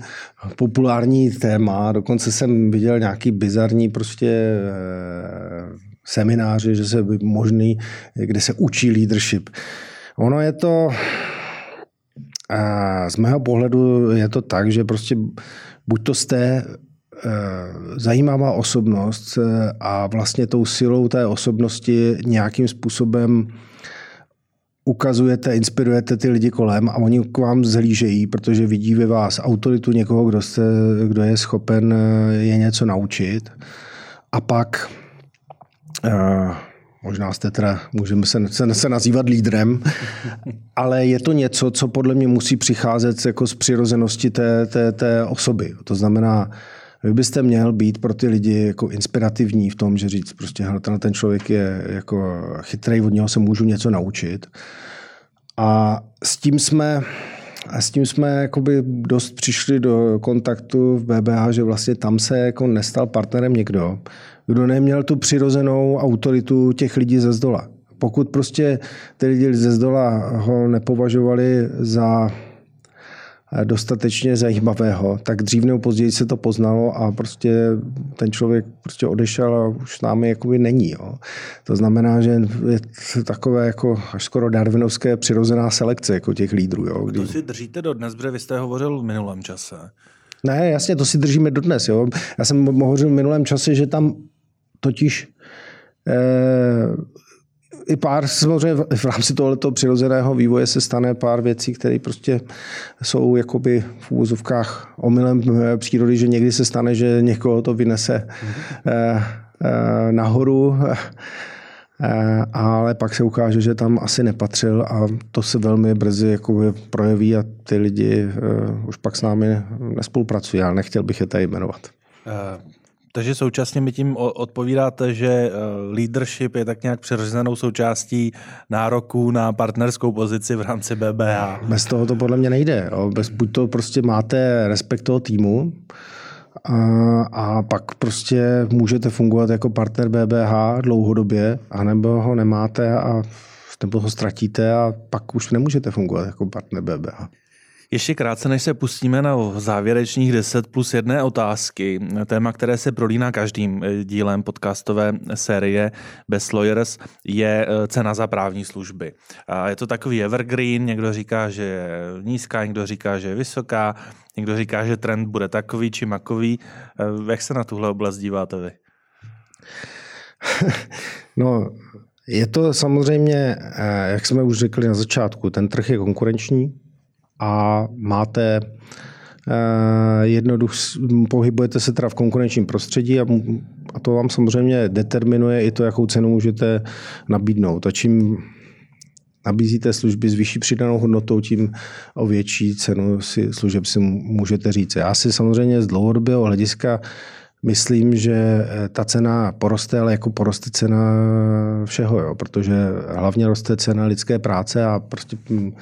populární téma. Dokonce jsem viděl nějaký bizarní prostě eh, semináře, že se možný, kde se učí leadership. Ono je to, a z mého pohledu je to tak, že prostě buď to jste eh, zajímavá osobnost eh, a vlastně tou silou té osobnosti nějakým způsobem ukazujete, inspirujete ty lidi kolem a oni k vám zhlížejí, protože vidí ve vás autoritu někoho, kdo, jste, kdo je schopen eh, je něco naučit. A pak uh, možná jste teda, můžeme se, se, se nazývat lídrem, <laughs> ale je to něco, co podle mě musí přicházet jako z přirozenosti té, té, té osoby. To znamená, vy byste měl být pro ty lidi jako inspirativní v tom, že říct prostě, hele, ten člověk je jako chytrý, od něho se můžu něco naučit. A s tím jsme, a s tím jsme jakoby dost přišli do kontaktu v BBH, že vlastně tam se jako nestal partnerem někdo, kdo neměl tu přirozenou autoritu těch lidí ze zdola. Pokud prostě ty lidi ze zdola ho nepovažovali za dostatečně zajímavého, tak dřív nebo později se to poznalo a prostě ten člověk prostě odešel a už s námi jakoby není. Jo. To znamená, že je to takové jako až skoro darwinovské přirozená selekce jako těch lídrů. Jo, kdy... To si držíte do dnes, protože vy jste hovořil v minulém čase. Ne, jasně, to si držíme dodnes. Jo. Já jsem hovořil v minulém čase, že tam totiž eh, i pár, samozřejmě v rámci tohoto přirozeného vývoje se stane pár věcí, které prostě jsou jakoby v úvozovkách omylem eh, přírody, že někdy se stane, že někoho to vynese eh, eh, nahoru, ale pak se ukáže, že tam asi nepatřil a to se velmi brzy jakoby projeví a ty lidi už pak s námi nespolupracují, ale nechtěl bych je tady jmenovat. Takže současně mi tím odpovídáte, že eh, leadership je tak nějak přirozenou součástí nároků na partnerskou pozici v rámci BBH. Bez toho to podle mě nejde. Bez, buď to prostě máte respekt toho týmu, a, a pak prostě můžete fungovat jako partner BBH dlouhodobě, anebo ho nemáte a nebo ho ztratíte a pak už nemůžete fungovat jako partner BBH. Ještě krátce, než se pustíme na závěrečných 10 plus jedné otázky, téma, které se prolíná každým eh, dílem podcastové série Best Lawyers, je eh, cena za právní služby. Je to takový evergreen, někdo říká, že je nízká, někdo říká, že je vysoká, někdo říká, že trend bude takový či makový. Eh, jak se na tuhle oblast díváte vy? <laughs> No, je to samozřejmě, jak jsme už řekli na začátku, ten trh je konkurenční, a máte eh, jednoduch, pohybujete se teda v konkurenčním prostředí a, a to vám samozřejmě determinuje i to, jakou cenu můžete nabídnout. A čím nabízíte služby s vyšší přidanou hodnotou, tím o větší cenu si služeb si můžete říct. Já si samozřejmě z dlouhodobého hlediska myslím, že eh, ta cena poroste, ale jako poroste cena všeho, jo, protože hlavně roste cena lidské práce a prostě hm,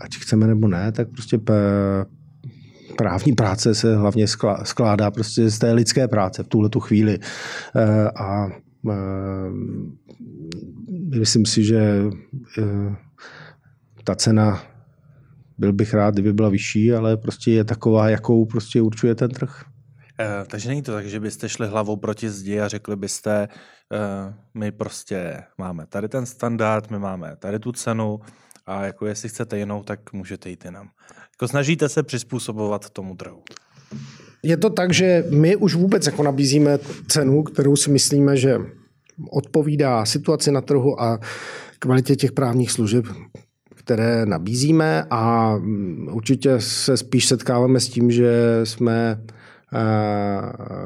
ať chceme nebo ne, tak prostě právní práce se hlavně skládá prostě z té lidské práce v tuhle tu chvíli. Eh, a myslím si, že ta cena byl bych rád, kdyby byla vyšší, ale prostě je taková, jakou prostě určuje ten trh. E, takže není to tak, že byste šli hlavou proti zdi a řekli byste, e, my prostě máme tady ten standard, my máme tady tu cenu a jako jestli chcete jinou, tak můžete jít jinam. Jako snažíte se přizpůsobovat tomu trhu. Je to tak, že my už vůbec jako nabízíme cenu, kterou si myslíme, že odpovídá situaci na trhu a kvalitě těch právních služeb, které nabízíme a mm, určitě se spíš setkáváme s tím, že jsme eh,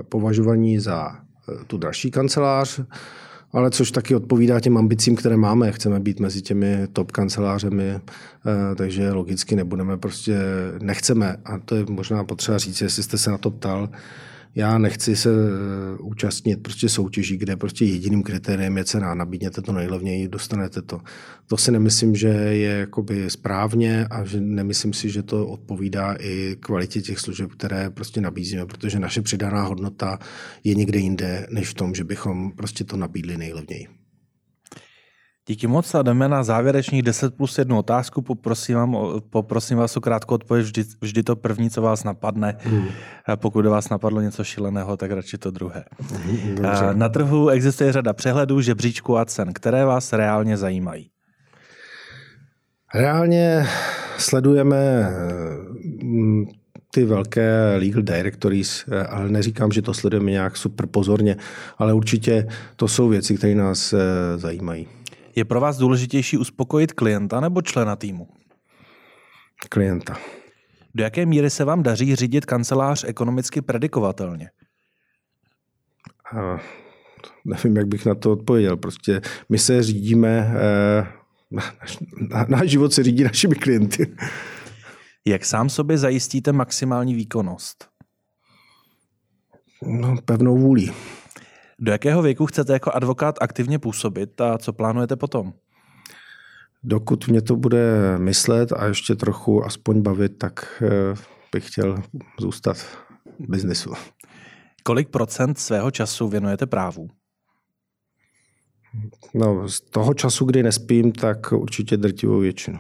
považovaní za eh, tu dražší kancelář, ale což taky odpovídá těm ambicím, které máme. Chceme být mezi těmi top kancelářemi, eh, takže logicky nebudeme prostě, nechceme, a to je možná potřeba říct, jestli jste se na to ptal, já nechci se eh, účastnit prostě soutěží, kde prostě jediným kritériem je cena. Nabídněte to nejlevněji, dostanete to. To si nemyslím, že je jakoby správně a že nemyslím si, že to odpovídá i kvalitě těch služeb, které prostě nabízíme, protože naše přidaná hodnota je někde jinde, než v tom, že bychom prostě to nabídli nejlevněji. Díky moc a jdeme na závěrečných 10 plus jednu otázku. Poprosím, vám, poprosím vás o krátkou odpověď, vždy, vždy to první, co vás napadne. Hmm. Pokud vás napadlo něco šileného, tak radši to druhé. Hmm, Na trhu existuje řada přehledů, žebříčků a cen, které vás reálně zajímají. Reálně sledujeme mm, ty velké legal directories, eh, ale neříkám, že to sledujeme nějak super pozorně, ale určitě to jsou věci, které nás eh, zajímají. Je pro vás důležitější uspokojit klienta nebo člena týmu? Klienta. Do jaké míry se vám daří řídit kancelář ekonomicky predikovatelně? A, nevím, jak bych na to odpověděl. Prostě my se řídíme, eh, náš, <laughs> náš život se řídí našimi klienty. Jak sám sobě zajistíte maximální výkonnost? No, pevnou vůli. Do jakého věku chcete jako advokát aktivně působit a co plánujete potom? Dokud mě to bude myslet a ještě trochu aspoň bavit, tak eh, bych chtěl zůstat v biznisu. Kolik procent svého času věnujete právu? No, z toho času, kdy nespím, tak určitě drtivou většinu.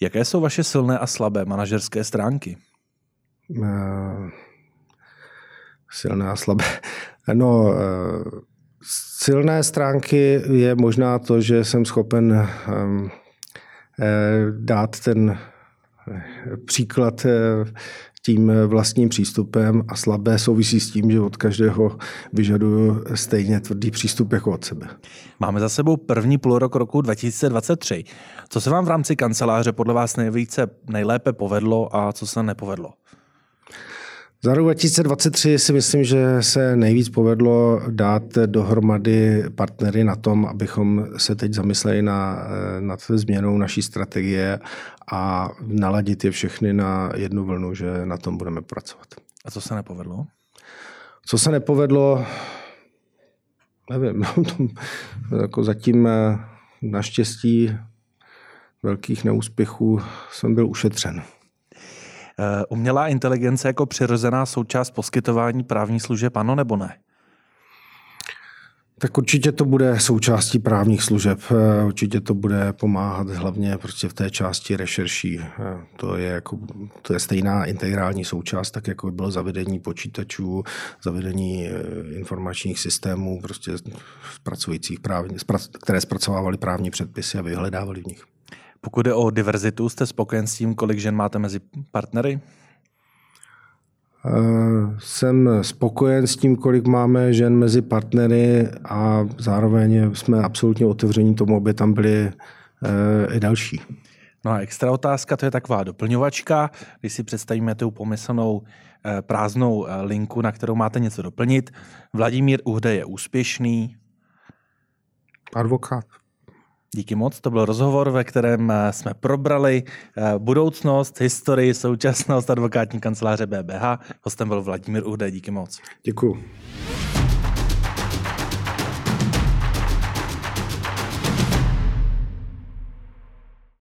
Jaké jsou vaše silné a slabé manažerské stránky? Uh, silné a slabé. No, eh, silné stránky je možná to, že jsem schopen ehm, eh, dát ten eh, příklad tím vlastním přístupem a slabé souvisí s tím, že od každého vyžaduju stejně tvrdý přístup jako od sebe. Máme za sebou první půlrok roku 2023. Co se vám v rámci kanceláře podle vás nejvíce nejlépe povedlo a co se nepovedlo? Za rok 2023 si myslím, že se nejvíc povedlo dát dohromady partnery na tom, abychom se teď zamysleli na, nad změnou naší strategie a naladit je všechny na jednu vlnu, že na tom budeme pracovat. A co se nepovedlo? Co se nepovedlo, nevím, <laughs> no, jako zatím eh, naštěstí velkých neúspěchů jsem byl ušetřen. Eh, umělá inteligence jako přirozená součást poskytování právních služeb, ano nebo ne? Tak určitě to bude součástí právních služeb. Eh, určitě to bude pomáhat hlavně prostě v té části rešerší. Eh, to je, jako, to je stejná integrální součást, tak jako bylo zavedení počítačů, zavedení informačních systémů, prostě zpracujících právní, které zpracovávali právní předpisy a vyhledávali v nich. Pokud jde o diverzitu, jste spokojen s tím, kolik žen máte mezi partnery? Uh, jsem spokojen s tím, kolik máme žen mezi partnery a zároveň jsme absolutně otevření tomu, aby tam byly uh, i další. No a extra otázka, to je taková doplňovačka. Když si představíme tu pomyslnou eh, prázdnou linku, na kterou máte něco doplnit. Vladimír Uhde je úspěšný. Advokát. Díky moc, to byl rozhovor, ve kterém eh, jsme probrali eh, budoucnost, historii, současnost advokátní kanceláře BBH. Hostem byl Vladimír Uhde, díky moc. Děkuji.